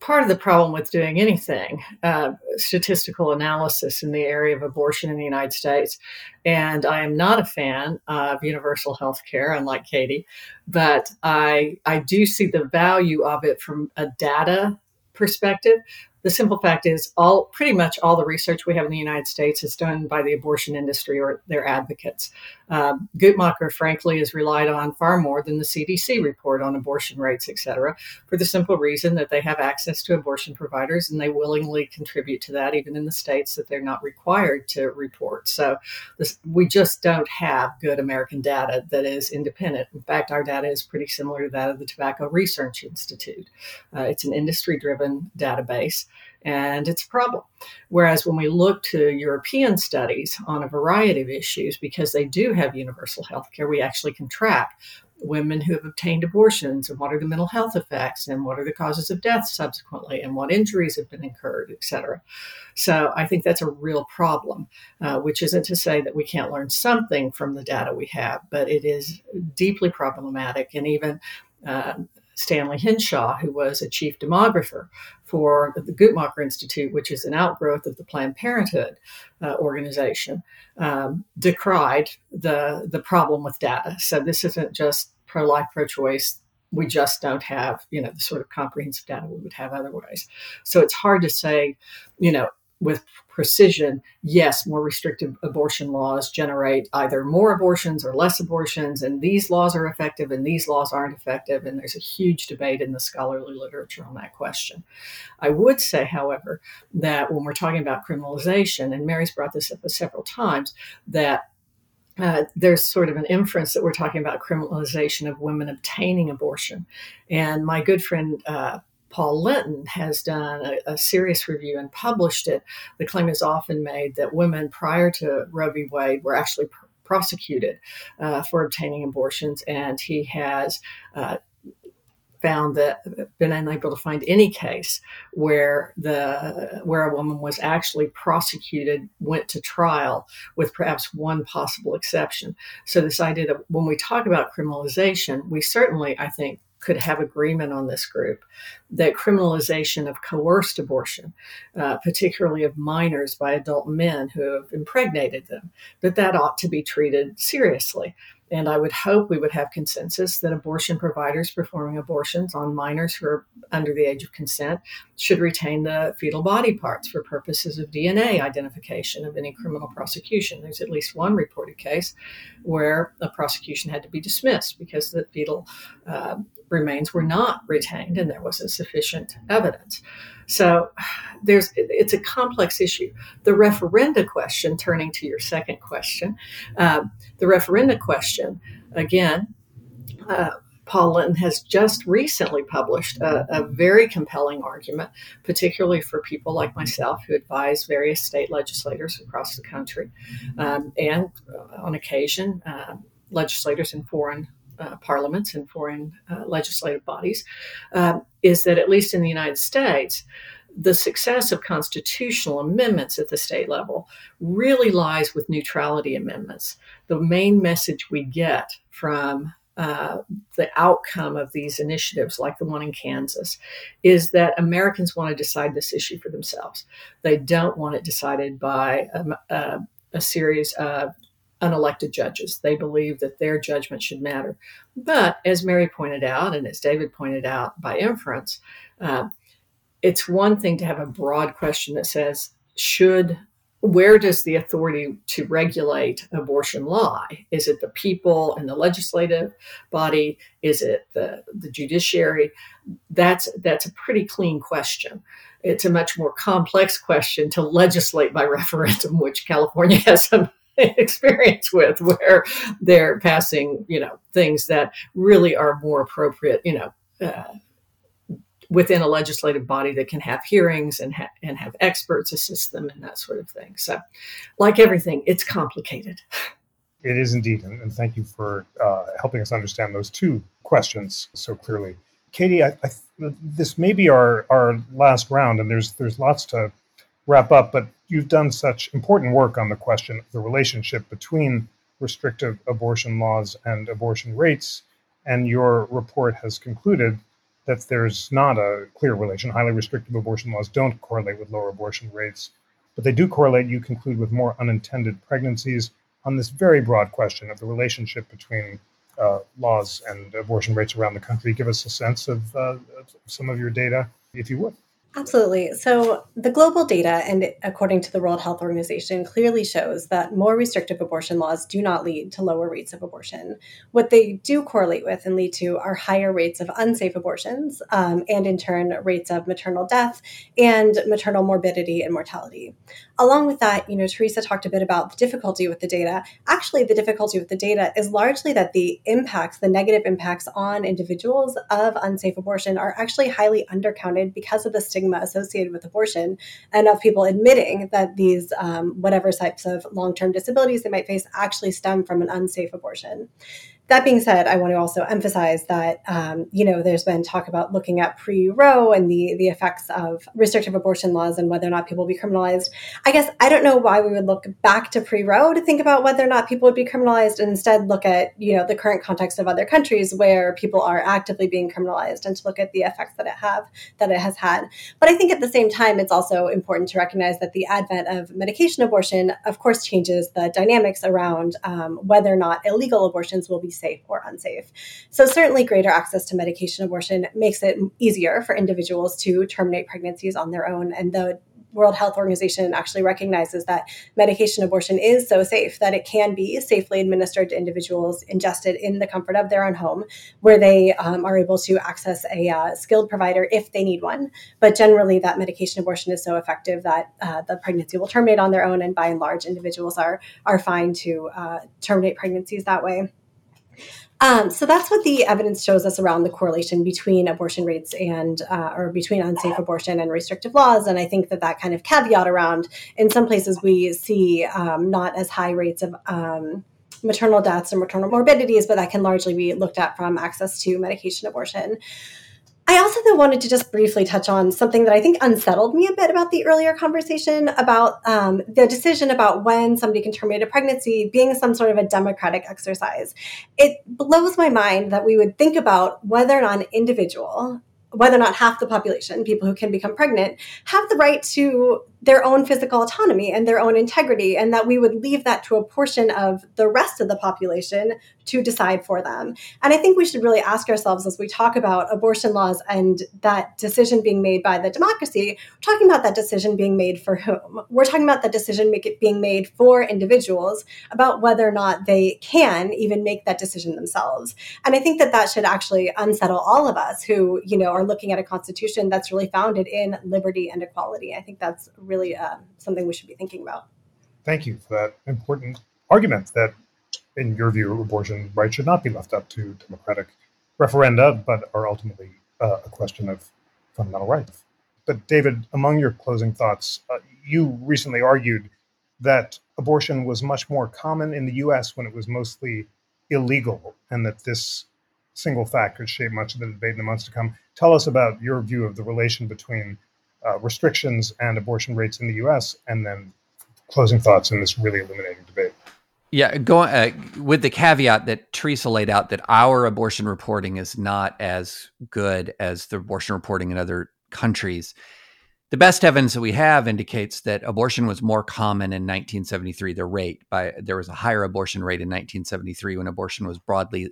part of the problem with doing anything, uh, statistical analysis in the area of abortion in the United States, and I am not a fan of universal health care, unlike Katie, but I, I do see the value of it from a data perspective the simple fact is, all pretty much all the research we have in the United States is done by the abortion industry or their advocates. Uh, Guttmacher, frankly, is relied on far more than the CDC report on abortion rates, et cetera, for the simple reason that they have access to abortion providers and they willingly contribute to that, even in the states that they're not required to report. So this, we just don't have good American data that is independent. In fact, our data is pretty similar to that of the Tobacco Research Institute. Uh, it's an industry driven database and it's a problem. Whereas when we look to European studies on a variety of issues, because they do have universal health care, we actually can track women who have obtained abortions and what are the mental health effects and what are the causes of death subsequently and what injuries have been incurred, et cetera. So I think that's a real problem, uh, which isn't to say that we can't learn something from the data we have, but it is deeply problematic. And even uh, Stanley Henshaw, who was a chief demographer for the Guttmacher Institute, which is an outgrowth of the Planned Parenthood uh, organization, um, decried the the problem with data. So this isn't just pro life, pro choice. We just don't have, you know, the sort of comprehensive data we would have otherwise. So it's hard to say, you know, with precision, yes, more restrictive abortion laws generate either more abortions or less abortions, and these laws are effective and these laws aren't effective. And there's a huge debate in the scholarly literature on that question. I would say, however, that when we're talking about criminalization, and Mary's brought this up several times, that uh, there's sort of an inference that we're talking about criminalization of women obtaining abortion. And my good friend, uh, Paul Linton has done a, a, serious review and published it. The claim is often made that women prior to Roe v. Wade were actually pr- prosecuted uh, for obtaining abortions, and he has. Uh, found that been unable to find any case where the where a woman was actually prosecuted went to trial with perhaps one possible exception so this idea that when we talk about criminalization we certainly i think could have agreement on this group that criminalization of coerced abortion, uh, particularly of minors by adult men who have impregnated them, that that ought to be treated seriously. And I would hope we would have consensus that abortion providers performing abortions on minors who are under the age of consent should retain the fetal body parts for purposes of DNA identification of any criminal prosecution. There's at least one reported case where a prosecution had to be dismissed because the fetal uh, remains were not retained and there wasn't sufficient evidence. So there's it's a complex issue. The referenda question, turning to your second question, uh, the referenda question again. Uh, Paul Linton has just recently published a, a, very compelling argument, particularly for people like myself who advise various state legislators across the country, um, and uh, on occasion, uh, legislators in foreign uh, parliaments and foreign uh, legislative bodies, uh, is that at least in the United States, the success of constitutional amendments at the state level really lies with neutrality amendments. The main message we get from uh, the outcome of these initiatives, like the one in Kansas, is that Americans want to decide this issue for themselves. They don't want it decided by a, a, a series of unelected judges. They believe that their judgment should matter. But as Mary pointed out, and as David pointed out by inference, uh, it's one thing to have a broad question that says, should where does the authority to regulate abortion lie? Is it the people and the legislative body? Is it the, the judiciary? That's that's a pretty clean question. It's a much more complex question to legislate by referendum, which California (laughs) has some (laughs) experience with where they're passing you know things that really are more appropriate you know uh, within a legislative body that can have hearings and ha- and have experts assist them and that sort of thing. So like everything it's complicated. (laughs) It is indeed and, and thank you for uh, helping us understand those two questions so clearly. Katie I, I, this may be our our last round and there's there's lots to wrap up, but you've done such important work on the question of the relationship between restrictive abortion laws and abortion rates. And your report has concluded that there's not a clear relation. Highly restrictive abortion laws don't correlate with lower abortion rates, but they do correlate, you conclude, with more unintended pregnancies on this very broad question of the relationship between uh, laws and abortion rates around the country. Give us a sense of, uh, of some of your data, if you would. Absolutely. So, the global data, and according to the World Health Organization, clearly shows that more restrictive abortion laws do not lead to lower rates of abortion. What they do correlate with and lead to are higher rates of unsafe abortions, um, and in turn, rates of maternal death and maternal morbidity and mortality. Along with that, you know, Teresa talked a bit about the difficulty with the data. Actually, the difficulty with the data is largely that the impacts, the negative impacts on individuals of unsafe abortion, are actually highly undercounted because of the stigma associated with abortion and of people admitting that these um, whatever types of long-term disabilities they might face actually stem from an unsafe abortion that being said, I want to also emphasize that um, you know there's been talk about looking at pre-Roe and the the effects of restrictive abortion laws and whether or not people will be criminalized. I guess I don't know why we would look back to pre-Roe to think about whether or not people would be criminalized, and instead look at you know the current context of other countries where people are actively being criminalized and to look at the effects that it have that it has had. But I think at the same time, it's also important to recognize that the advent of medication abortion, of course, changes the dynamics around um, whether or not illegal abortions will be safe or unsafe. So, certainly, greater access to medication abortion makes it easier for individuals to terminate pregnancies on their own. And the World Health Organization actually recognizes that medication abortion is so safe that it can be safely administered to individuals ingested in the comfort of their own home, where they um, are able to access a uh, skilled provider if they need one. But generally, that medication abortion is so effective that uh, the pregnancy will terminate on their own, and by and large, individuals are are fine to uh, terminate pregnancies that way. Um, so that's what the evidence shows us around the correlation between abortion rates and, uh, or between unsafe abortion and restrictive laws. And I think that that kind of caveat around, in some places, we see um, not as high rates of um, maternal deaths or maternal morbidities, but that can largely be looked at from access to medication abortion. I also then wanted to just briefly touch on something that I think unsettled me a bit about the earlier conversation about um, the decision about when somebody can terminate a pregnancy being some sort of a democratic exercise. It blows my mind that we would think about whether or not an individual whether or not half the population, people who can become pregnant, have the right to their own physical autonomy and their own integrity, and that we would leave that to a portion of the rest of the population to decide for them. And I think we should really ask ourselves as we talk about abortion laws and that decision being made by the democracy, we're talking about that decision being made for whom? We're talking about that decision being made for individuals about whether or not they can even make that decision themselves. And I think that that should actually unsettle all of us who, you know, are looking at a constitution that's really founded in liberty and equality. I think that's really really uh, something we should be thinking about. Thank you for that important argument that, in your view, abortion rights should not be left up to democratic referenda, but are ultimately uh, a question of fundamental rights. But, David, among your closing thoughts, uh, you recently argued that abortion was much more common in the US when it was mostly illegal, and that this single fact could shape much of the debate in the months to come. Tell us about your view of the relation between uh, restrictions and abortion rates in the U.S., and then closing thoughts in this really illuminating debate. Yeah, going uh, with the caveat that Teresa laid out that our abortion reporting is not as good as the abortion reporting in other countries. The best evidence that we have indicates that abortion was more common in 1973. The rate by there was a higher abortion rate in 1973 when abortion was broadly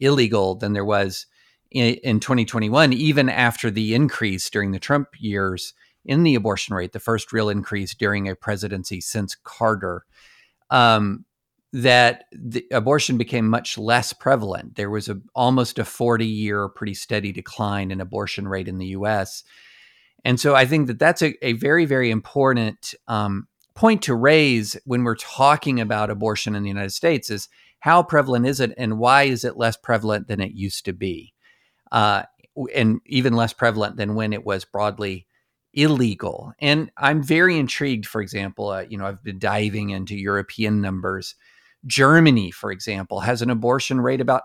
illegal than there was in, in 2021, even after the increase during the Trump years in the abortion rate, the first real increase during a presidency since Carter, um, that the abortion became much less prevalent. There was a, almost a 40 year pretty steady decline in abortion rate in the US. And so I think that that's a, a very, very important um, point to raise when we're talking about abortion in the United States is how prevalent is it and why is it less prevalent than it used to be? uh, and even less prevalent than when it was broadly illegal. And I'm very intrigued, for example, uh, you know, I've been diving into European numbers. Germany, for example, has an abortion rate about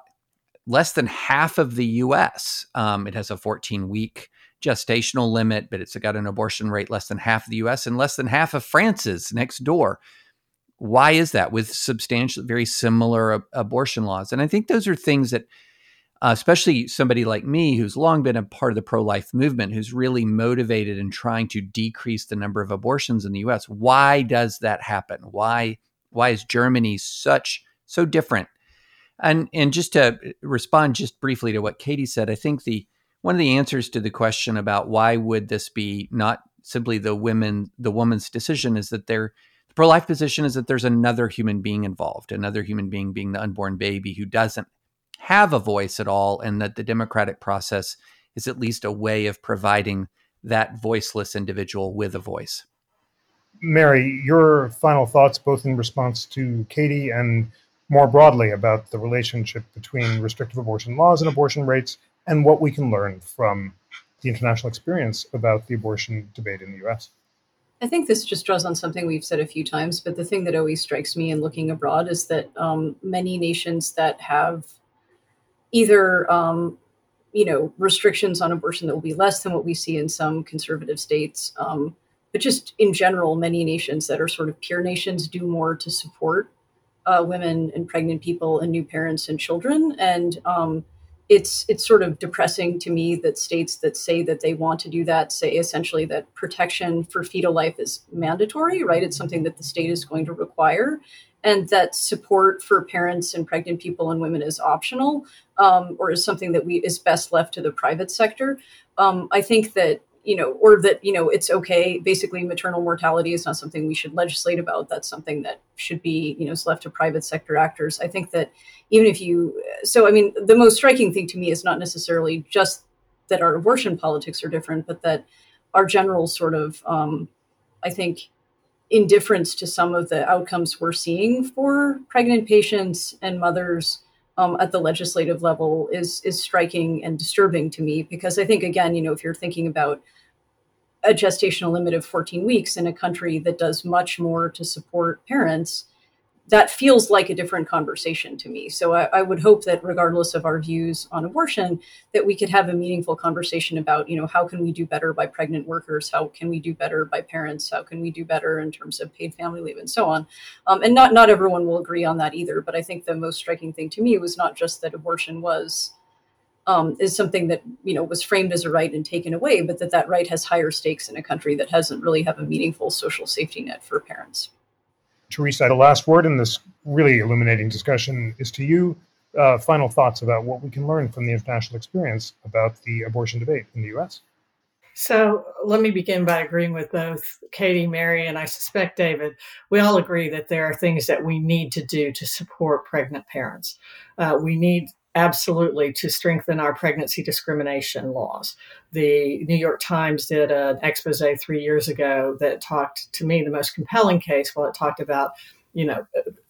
less than half of the US. Um, it has a 14 week gestational limit, but it's got an abortion rate less than half of the US and less than half of France's next door. Why is that with substantial, very similar ab- abortion laws? And I think those are things that uh, especially somebody like me who's long been a part of the pro life movement, who's really motivated in trying to decrease the number of abortions in the US. Why does that happen? Why, why is Germany such, so different? And, and just to respond just briefly to what Katie said, I think the, one of the answers to the question about why would this be not simply the women the woman's decision is that they're the pro-life position is that there's another human being involved another human being being the unborn baby who doesn't have a voice at all and that the democratic process is at least a way of providing that voiceless individual with a voice mary your final thoughts both in response to katie and more broadly about the relationship between restrictive abortion laws and abortion rates and what we can learn from the international experience about the abortion debate in the US. I think this just draws on something we've said a few times, but the thing that always strikes me in looking abroad is that um, many nations that have either um, you know restrictions on abortion that will be less than what we see in some conservative states, um, but just in general, many nations that are sort of peer nations do more to support uh, women and pregnant people and new parents and children, and um, it's it's sort of depressing to me that states that say that they want to do that say essentially that protection for fetal life is mandatory right? It's something that the state is going to require. And that support for parents and pregnant people and women is optional um, or is something that we is best left to the private sector. Um, i think that you know, or that, you know, it's okay. Basically, maternal mortality is not something we should legislate about. That's something that should be, you know, is left to private sector actors. I think that even if you, so I mean, the most striking thing to me is not necessarily just that our abortion politics are different, but that our general sort of, um, I think, indifference to some of the outcomes we're seeing for pregnant patients and mothers um, at the legislative level is is striking and disturbing to me because I think again, you know, if you're thinking about a gestational limit of 14 weeks in a country that does much more to support parents, that feels like a different conversation to me. So I, I, would hope that regardless of our views on abortion, that we could have a meaningful conversation about, you know, how can we do better by pregnant workers? How can we do better by parents? How can we do better in terms of paid family leave and so on? Um, and not not everyone will agree on that either. But I think the most striking thing to me was not just that abortion was um, is something that you know was framed as a right and taken away, but that that right has higher stakes in a country that doesn't really have a meaningful social safety net for parents. Teresa, the last word in this really illuminating discussion is to you. Uh, final thoughts about what we can learn from the international experience about the abortion debate in the U.S. So let me begin by agreeing with both Katie, Mary, and I suspect David. We all agree that there are things that we need to do to support pregnant parents. Uh, we need absolutely to strengthen our pregnancy discrimination laws. The New York Times did an expose three years ago that talked to me the most compelling case. While it talked about, you know,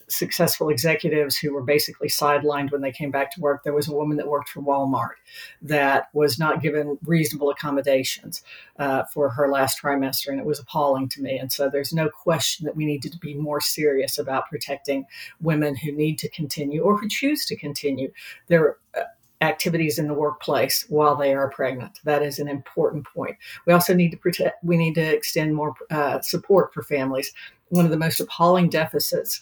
successful executives who were basically sidelined when they came back to work. There was a woman that worked for Walmart that was not given reasonable accommodations uh, for her last trimester, and it was appalling to me. And so there's no question that we need to be more serious about protecting women who need to continue or who choose to continue their uh, activities in the workplace while they are pregnant. That is an important point. We also need to protect. We need to extend more uh, support for families. One of the most appalling deficits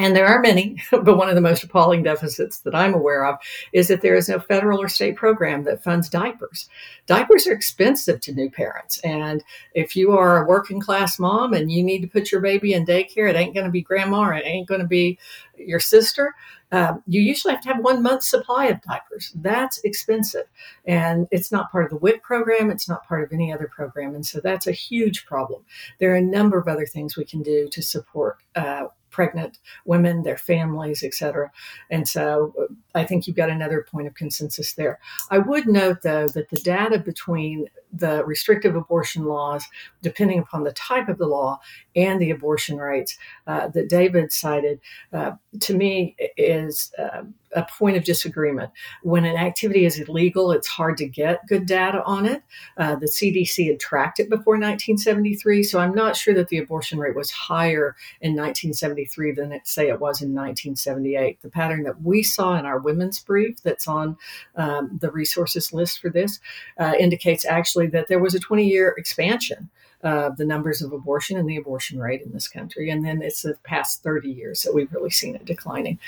and there are many, (laughs) but one of the most appalling deficits that I'm aware of is that there is no federal or state program that funds diapers. Diapers are expensive to new parents. And if you are a working class mom and you need to put your baby in daycare, it ain't going to be grandma it ain't going to be your sister. Uh, you usually have to have one month's supply of diapers. That's expensive. And it's not part of the WIC program. It's not part of any other program. And so that's a huge problem. There are a number of other things we can do to support uh, pregnant women, their families, etc. And so uh, I think you've got another point of consensus there. I would note, though, that the data between the restrictive abortion laws, depending upon the type of the law, and the abortion rates uh, that David cited, uh, to me is uh, a point of disagreement. When an activity is illegal, it's hard to get good data on it. Uh, the CDC had tracked it before 1973, so I'm not sure that the abortion rate was higher in 1973 than it, say it was in 1978. The pattern that we saw in our women's brief that's on um, the resources list for this uh, indicates actually that there was a 20 year expansion of the numbers of abortion and the abortion rate in this country. And then it's the past 30 years that we've really seen it declining.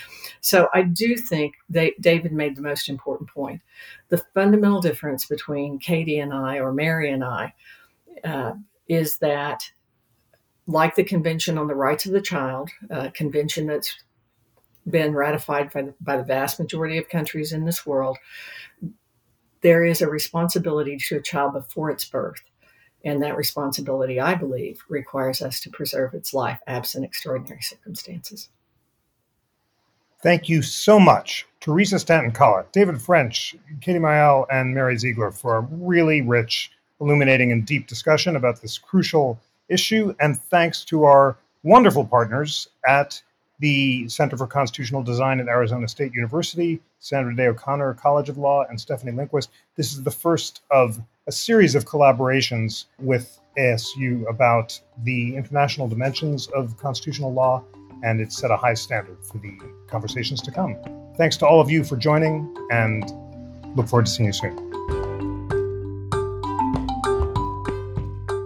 So I do think they, David made the most important point. The fundamental difference between Katie and I, or Mary and I, uh, is that, like the Convention on the Rights of the Child, a convention that's been ratified by the, by the vast majority of countries in this world, there is a responsibility to a child before its birth. And that responsibility, I believe, requires us to preserve its life absent extraordinary circumstances. Thank you so much, Teresa Stanton Collett, David French, Katie Mayall, and Mary Ziegler for a really rich, illuminating, and deep discussion about this crucial issue. And thanks to our wonderful partners at the Center for Constitutional Design at Arizona State University, Sandra Day O'Connor College of Law, and Stefanie Lindquist. This is the first of a series of collaborations with ASU about the international dimensions of constitutional law, and it set a high standard for the conversations to come. Thanks to all of you for joining, and look forward to seeing you soon.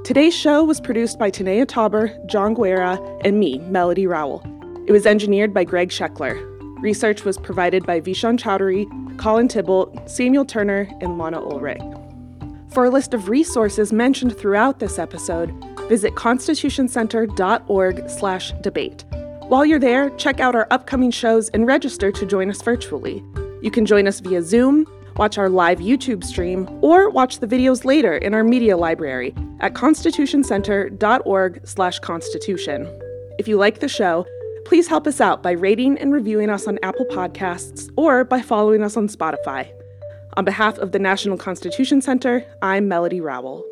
Today's show was produced by Tanaya Tauber, John Guerra, and me, Melody Rowell. It was engineered by Greg Scheckler. Research was provided by Vishan Chowdhury, Colin Tybalt, Samuel Turner, and Lana Ulrich. For a list of resources mentioned throughout this episode, visit constitutioncenter.org/debate. While you're there, check out our upcoming shows and register to join us virtually. You can join us via Zoom, watch our live YouTube stream, or watch the videos later in our media library at constitutioncenter.org/constitution. If you like the show, Please help us out by rating and reviewing us on Apple Podcasts or by following us on Spotify. On behalf of the National Constitution Center, I'm Melody Rowell.